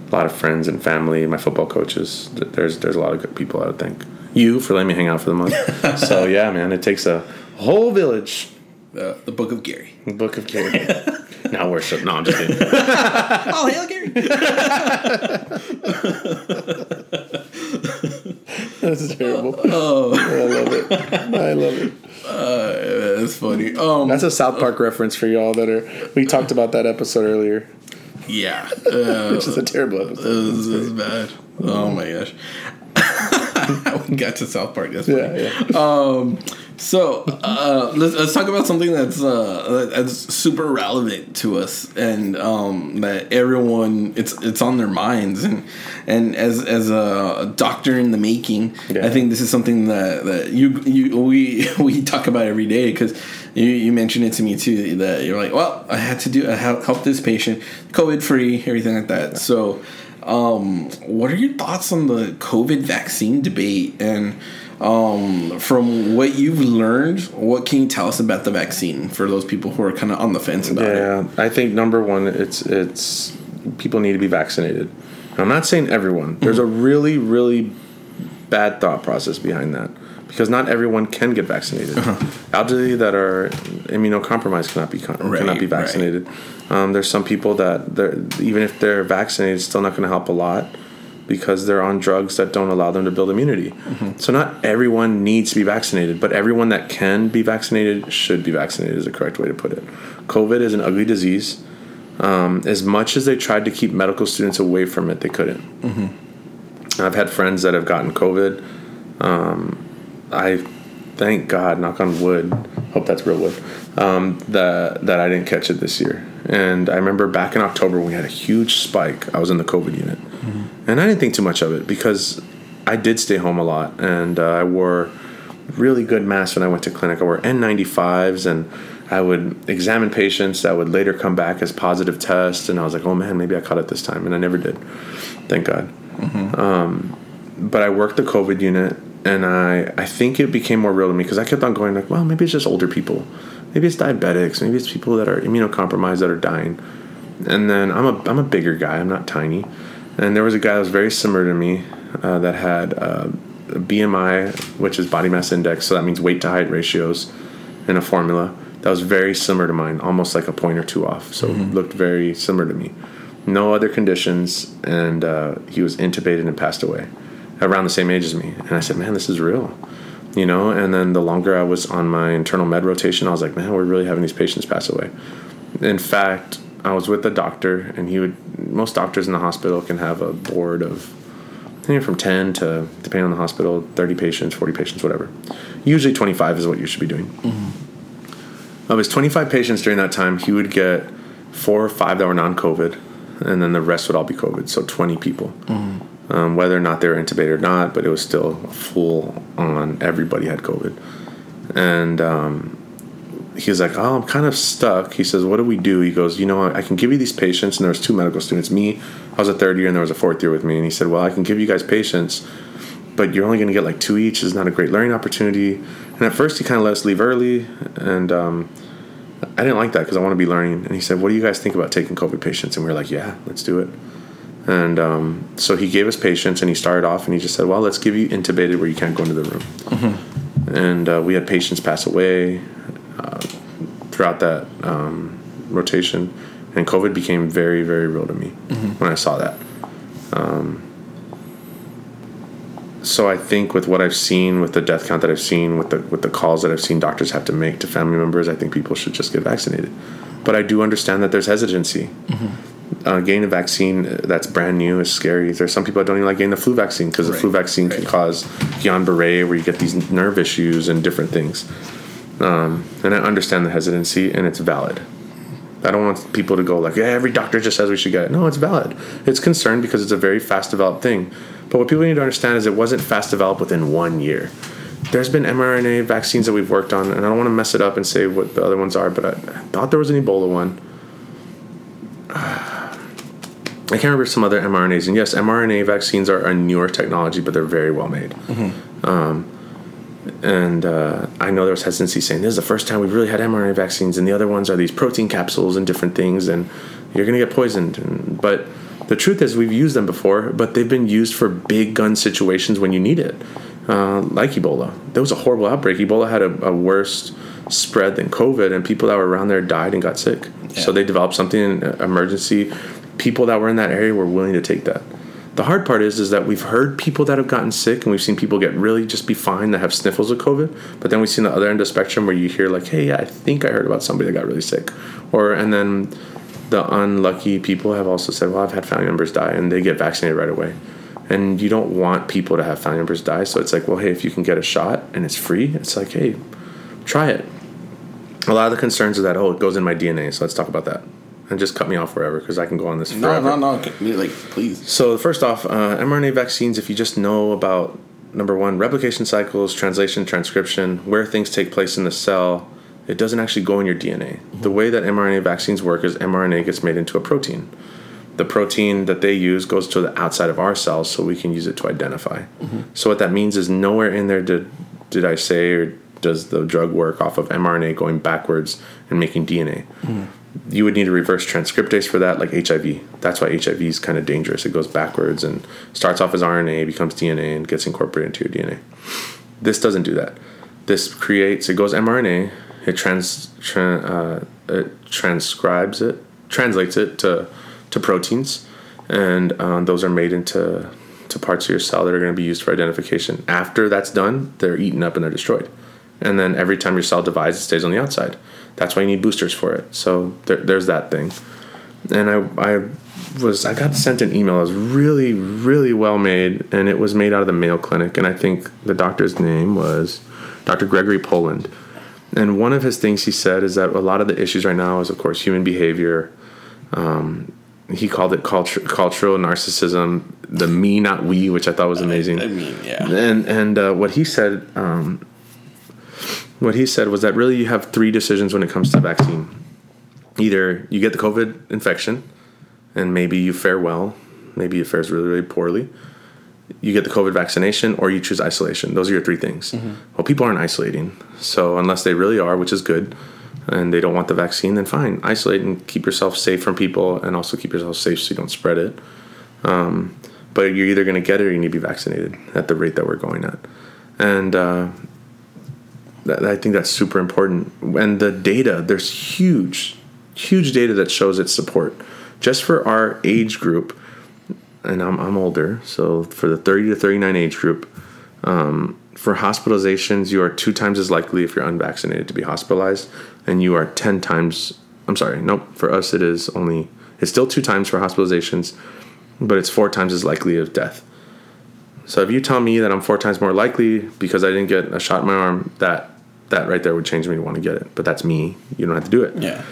a lot of friends and family, my football coaches. There's there's a lot of good people. I would think you for letting me hang out for the month. so yeah, man, it takes a whole village. Uh, the Book of Gary. The Book of Gary. now worship. No, I'm just kidding. oh, hail Gary. That's terrible. Oh, I love it. I love it. Uh, that's funny. Um, that's a South Park reference for y'all that are. We talked about that episode earlier. Yeah, uh, which is a terrible episode. This is bad. Oh my gosh. we got to South Park. That's funny. Yeah, yeah. Um, so uh, let's, let's talk about something that's uh, that's super relevant to us and um, that everyone it's it's on their minds and and as as a doctor in the making, yeah. I think this is something that, that you you we we talk about every day because you, you mentioned it to me too that you're like well I had to do I help this patient COVID free everything like that so. Um, what are your thoughts on the COVID vaccine debate and um, from what you've learned, what can you tell us about the vaccine for those people who are kind of on the fence about yeah, it? Yeah, I think number one, it's it's people need to be vaccinated. I'm not saying everyone. There's mm-hmm. a really really bad thought process behind that because not everyone can get vaccinated. Uh-huh. Elderly that are immunocompromised cannot be right, cannot be vaccinated. Right. Um, there's some people that even if they're vaccinated, it's still not going to help a lot because they're on drugs that don't allow them to build immunity. Mm-hmm. So not everyone needs to be vaccinated, but everyone that can be vaccinated should be vaccinated is the correct way to put it. COVID is an ugly disease. Um, as much as they tried to keep medical students away from it, they couldn't. Mm-hmm. I've had friends that have gotten COVID. Um, I thank God, knock on wood, hope that's real wood, um, that that I didn't catch it this year. And I remember back in October when we had a huge spike. I was in the COVID unit, mm-hmm. and I didn't think too much of it because I did stay home a lot, and uh, I wore really good masks when I went to clinic. I wore N95s and I would examine patients that would later come back as positive tests, and I was like, oh man, maybe I caught it this time, and I never did. Thank God. Mm-hmm. Um, but I worked the COVID unit, and I I think it became more real to me because I kept on going like, well, maybe it's just older people, maybe it's diabetics, maybe it's people that are immunocompromised that are dying. And then I'm a I'm a bigger guy. I'm not tiny. And there was a guy that was very similar to me uh, that had uh, BMI, which is body mass index, so that means weight to height ratios, in a formula that was very similar to mine, almost like a point or two off. So mm-hmm. looked very similar to me. No other conditions, and uh, he was intubated and passed away around the same age as me. And I said, man, this is real, you know. And then the longer I was on my internal med rotation, I was like, man, we're really having these patients pass away. In fact, I was with a doctor, and he would. Most doctors in the hospital can have a board of anywhere from 10 to, depending on the hospital, 30 patients, 40 patients, whatever. Usually 25 is what you should be doing. Mm-hmm of his 25 patients during that time, he would get four or five that were non-COVID, and then the rest would all be COVID. So 20 people, mm-hmm. Um, whether or not they were intubated or not, but it was still full on. Everybody had COVID, and um, he was like, "Oh, I'm kind of stuck." He says, "What do we do?" He goes, "You know, I can give you these patients." And there was two medical students. Me, I was a third year, and there was a fourth year with me. And he said, "Well, I can give you guys patients." But you're only going to get like two each. It's not a great learning opportunity. And at first, he kind of let us leave early, and um, I didn't like that because I want to be learning. And he said, "What do you guys think about taking COVID patients?" And we were like, "Yeah, let's do it." And um, so he gave us patients, and he started off, and he just said, "Well, let's give you intubated where you can't go into the room." Mm-hmm. And uh, we had patients pass away uh, throughout that um, rotation, and COVID became very, very real to me mm-hmm. when I saw that. Um, so I think with what I've seen, with the death count that I've seen, with the with the calls that I've seen doctors have to make to family members, I think people should just get vaccinated. But I do understand that there's hesitancy. Mm-hmm. Uh, getting a vaccine that's brand new is scary. There's some people that don't even like getting the flu vaccine because right. the flu vaccine right. can cause Guillain-Barré, where you get these nerve issues and different things. Um, and I understand the hesitancy, and it's valid. I don't want people to go like, yeah, every doctor just says we should get it. No, it's valid. It's concerned because it's a very fast developed thing. But what people need to understand is it wasn't fast developed within one year. There's been mRNA vaccines that we've worked on, and I don't want to mess it up and say what the other ones are, but I, thought there was an Ebola one. I can't remember some other mRNAs. And yes, mRNA vaccines are a newer technology, but they're very well made. Mm-hmm. Um, and uh, I know there was hesitancy saying this is the first time we've really had mRNA vaccines, and the other ones are these protein capsules and different things, and you're going to get poisoned. And, but the truth is, we've used them before, but they've been used for big gun situations when you need it, uh, like Ebola. There was a horrible outbreak. Ebola had a, a, worse spread than COVID, and people that were around there died and got sick. Yeah. So they developed something in emergency. People that were in that area were willing to take that. The hard part is, is that we've heard people that have gotten sick, and we've seen people get really just be fine that have sniffles of COVID. But then we've seen the other end of the spectrum where you hear like, "Hey, I think I heard about somebody that got really sick," or and then the unlucky people have also said, well, I've had family members die, and they get vaccinated right away. And you don't want people to have family members die. So it's like, well, hey, if you can get a shot and it's free, it's like, hey, try it. A lot of the concerns are that, oh, it goes in my DNA. So let's talk about that. And just cut me off forever because I can go on this forever. No, no, no. Like, please. So, first off, uh, mRNA vaccines, if you just know about number one, replication cycles, translation, transcription, where things take place in the cell, it doesn't actually go in your DNA. Mm-hmm. The way that mRNA vaccines work is mRNA gets made into a protein. The protein that they use goes to the outside of our cells so we can use it to identify. Mm-hmm. So what that means is nowhere in there did did I say or does the drug work off of mRNA going backwards and making DNA. Mm-hmm. You would need a reverse transcriptase for that, like HIV. That's why HIV is kind of dangerous. It goes backwards and starts off as RNA, becomes DNA, and gets incorporated into your DNA. This doesn't do that. This creates, it goes mRNA, it trans tra- uh, it transcribes it, translates it to to proteins, and um, those are made into to parts of your cell that are going to be used for identification. After that's done, they're eaten up and they're destroyed. And then every time your cell divides, it stays on the outside. That's why you need boosters for it. So there, there's that thing. And I, I was I got sent an email. It was really really well made, and it was made out of the Mayo Clinic. And I think the doctor's name was Dr. Gregory Poland. And one of his things he said is that a lot of the issues right now is, of course, human behavior. Um, he called it culture, cultural narcissism, the me, not we, which I thought was amazing. I mean, yeah. And and uh, what he said, um, what he said was that really you have three decisions when it comes to the vaccine. Either you get the COVID infection, and maybe you fare well, maybe it fares really really poorly. You get the COVID vaccination, or you choose isolation. Those are your three things. Well, people aren't isolating, so unless they really are, which is good, and they don't want the vaccine, then fine, isolate and keep yourself safe from people, and also keep yourself safe so you don't spread it. Um, but you're either going to get it or you need to be vaccinated at the rate that we're going at, and uh, I think that's super important. And the data, there's huge, huge data that shows its support. Just for our age group, and I'm, I'm older, so for the 30 to 39 age group, um, for hospitalizations, you are two times as likely if you're unvaccinated to be hospitalized, and you are 10 times. I'm sorry, nope. For us, it is only it's still two times for hospitalizations, but it's four times as likely of death. So if you tell me that I'm four times more likely because I didn't get a shot in my arm, that that right there would change me to want to get it. But that's me. You don't have to do it. Yeah.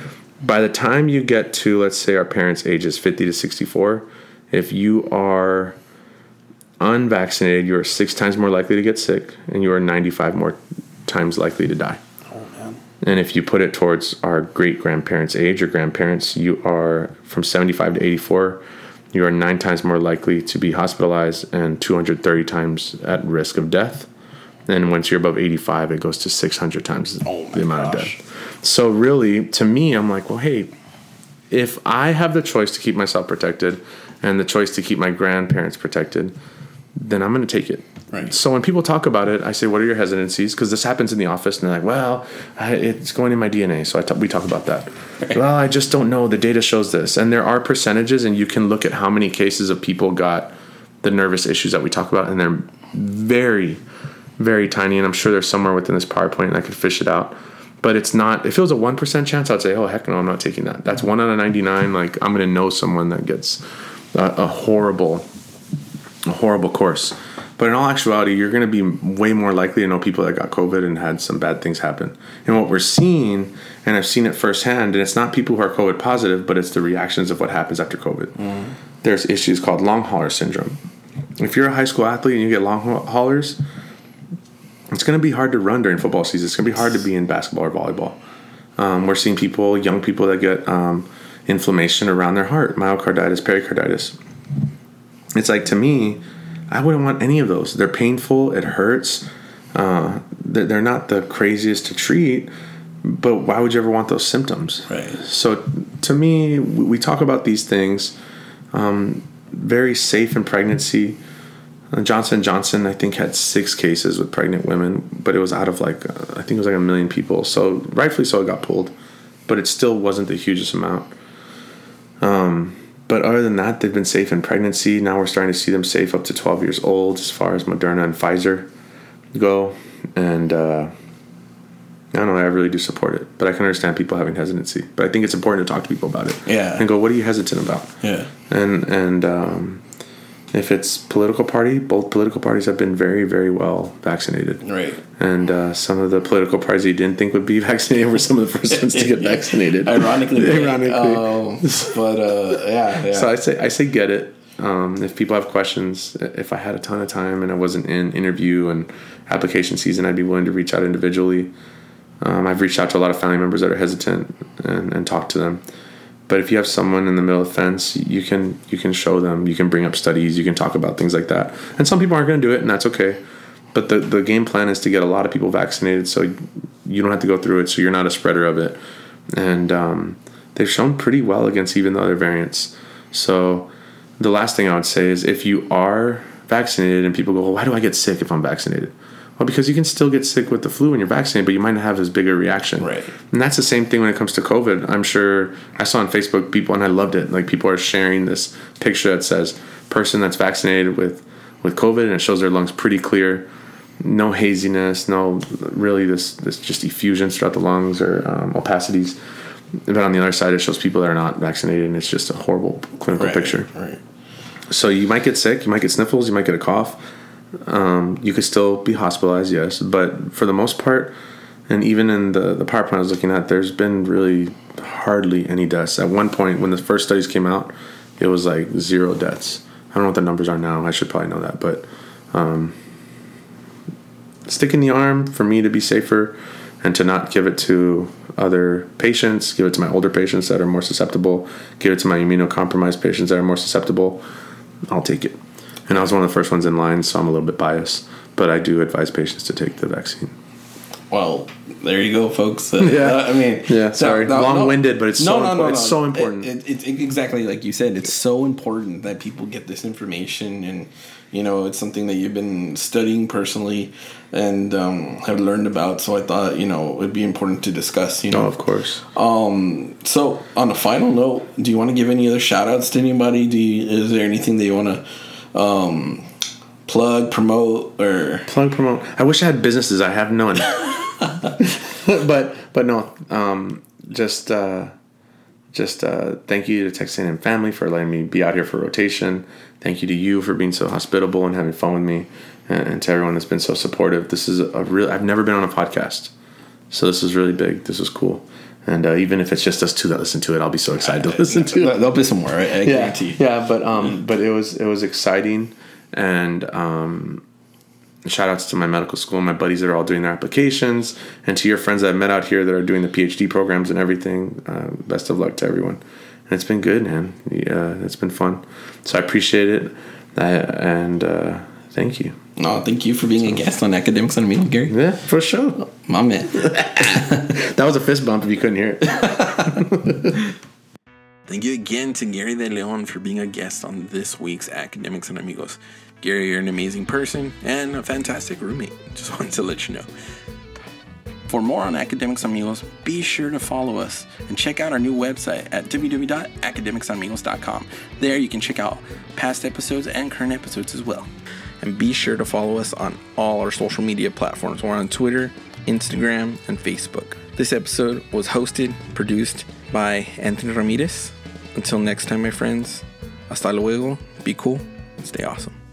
By the time you get to let's say our parents' ages 50 to 64, if you are unvaccinated, you are six times more likely to get sick, and you are 95 more times likely to die. Oh man. And if you put it towards our great grandparents' age or grandparents, you are from 75 to 84, you are nine times more likely to be hospitalized and 230 times at risk of death. And once you're above 85, it goes to 600 times Oh the amount gosh. of death. So, really, to me, I'm like, well, hey, if I have the choice to keep myself protected and the choice to keep my grandparents protected, then I'm going to take it. Right. So when people talk about it, I say, "What are your hesitancies?" Because this happens in the office, and they're like, "Well, I, it's going in my DNA." So I t- we talk about that. Well, I just don't know. The data shows this, and there are percentages, and you can look at how many cases of people got the nervous issues that we talk about, and they're very, very tiny. And I'm sure they're somewhere within this PowerPoint, and I could fish it out. But it's not. If it was a one percent chance, I'd say, "Oh heck no, I'm not taking that." That's one out of ninety nine. Like I'm going to know someone that gets a, a horrible a horrible course. But in all actuality, you're going to be way more likely to know people that got COVID and had some bad things happen. And what we're seeing, and I've seen it firsthand, and it's not people who are COVID positive, but it's the reactions of what happens after COVID. There's issues called long hauler syndrome. If you're a high school athlete and you get long haulers, it's going to be hard to run during football season. It's going to be hard to be in basketball or volleyball. Um, we're seeing people, young people that get um, inflammation around their heart, myocarditis, pericarditis. It's like to me, I wouldn't want any of those. They're painful. It hurts. Uh, they're they're not the craziest to treat, but why would you ever want those symptoms? Right. So to me, we talk about these things. Um, very safe in pregnancy. Uh, Johnson Johnson, I think, had six cases with pregnant women, but it was out of like uh, I think it was like a million people. So rightfully so, it got pulled, but it still wasn't the hugest amount. Um, but other than that, they've been safe in pregnancy. Now we're starting to see them safe up to 12 years old, as far as Moderna and Pfizer go. And uh, I don't know, I really do support it, but I can understand people having hesitancy. But I think it's important to talk to people about it. Yeah. And go, what are you hesitant about? Yeah. and and um, if it's political party, both political parties have been very very well vaccinated. Right. And uh, some of the political parties you didn't think would be vaccinated were some of the first ones to get vaccinated. Ironically. Ironically. Um, but uh, yeah. Yeah. So I say I say get it. Um, if people have questions, if I had a ton of time and I wasn't in interview and application season, I'd be willing to reach out individually. Um, I've reached out to a lot of family members that are hesitant and, and talked to them. But if you have someone in the middle of the fence, you can you can show them, you can bring up studies, you can talk about things like that. And some people aren't going to do it, and that's okay. But the the game plan is to get a lot of people vaccinated, so you don't have to go through it, so you're not a spreader of it. And um, they've shown pretty well against even the other variants. So the last thing I would say is if you are vaccinated and people go, well, why do I get sick if I'm vaccinated? Well, because you can still get sick with the flu when you're vaccinated, but you might not have as big a reaction. Right. And that's the same thing when it comes to COVID. I'm sure I saw on Facebook people, and I loved it. Like people are sharing this picture that says person that's vaccinated with with COVID, and it shows their lungs pretty clear, no haziness, no really this this just effusions throughout the lungs or um, opacities. But on the other side, it shows people that are not vaccinated, and it's just a horrible clinical right. picture. Right. So you might get sick, you might get sniffles, you might get a cough, Um, you could still be hospitalized, yes, but for the most part, and even in the the PowerPoint I was looking at, there's been really hardly any deaths. At one point, when the first studies came out, it was like zero deaths. I don't know what the numbers are now. I should probably know that, but um, sticking the arm for me to be safer and to not give it to other patients, give it to my older patients that are more susceptible, give it to my immunocompromised patients that are more susceptible, I'll take it. And I was one of the first ones in line, so I'm a little bit biased, but I do advise patients to take the vaccine. Well, there you go, folks. Uh, Yeah. I mean, Yeah, sorry. Long-winded, but it's no, so impor- it's so It- important. It, it's exactly like you said. It's so important that people get this information, and you know, it's something that you've been studying personally and um, have learned about. So I thought, you know, it'd be important to discuss. You know, Oh, of course. Um, so on a final note, do you want to give any other shout outs to anybody? Do you, is there anything that you want to um, plug, promote, or plug promote. I wish I had businesses. I have none. but but no. Um, just uh, just uh, thank you to Texas A&M family for letting me be out here for rotation. Thank you to you for being so hospitable and having fun with me, and, and to everyone that's been so supportive. This is a real. I've never been on a podcast, so this is really big. This is cool. And uh, even if it's just us two that listen to it, I'll be so excited to listen to it there'll be some more. I, I yeah, guarantee. yeah, but um, but it was it was exciting, and um, shout outs to my medical school, my buddies that are all doing their applications, and to your friends that I've met out here that are doing the PhD programs and everything. Uh, best of luck to everyone, and it's been good, man. Yeah, it's been fun, so I appreciate it, I, and uh, thank you. No, thank you for being a guest on Academics and Amigos, Gary. Yeah, for sure. My man. That was a fist bump if you couldn't hear it. Thank you again to Gary De Leon for being a guest on this week's Academics and Amigos. Gary, you're an amazing person and a fantastic roommate. Just wanted to let you know. For more on Academics and Amigos, be sure to follow us and check out our new website at www.academicsamigos.com. There you can check out past episodes and current episodes as well. And be sure to follow us on all our social media platforms. We're on Twitter, Instagram, and Facebook. This episode was hosted, produced by Anthony Ramirez. Until next time, my friends, hasta luego, be cool, stay awesome.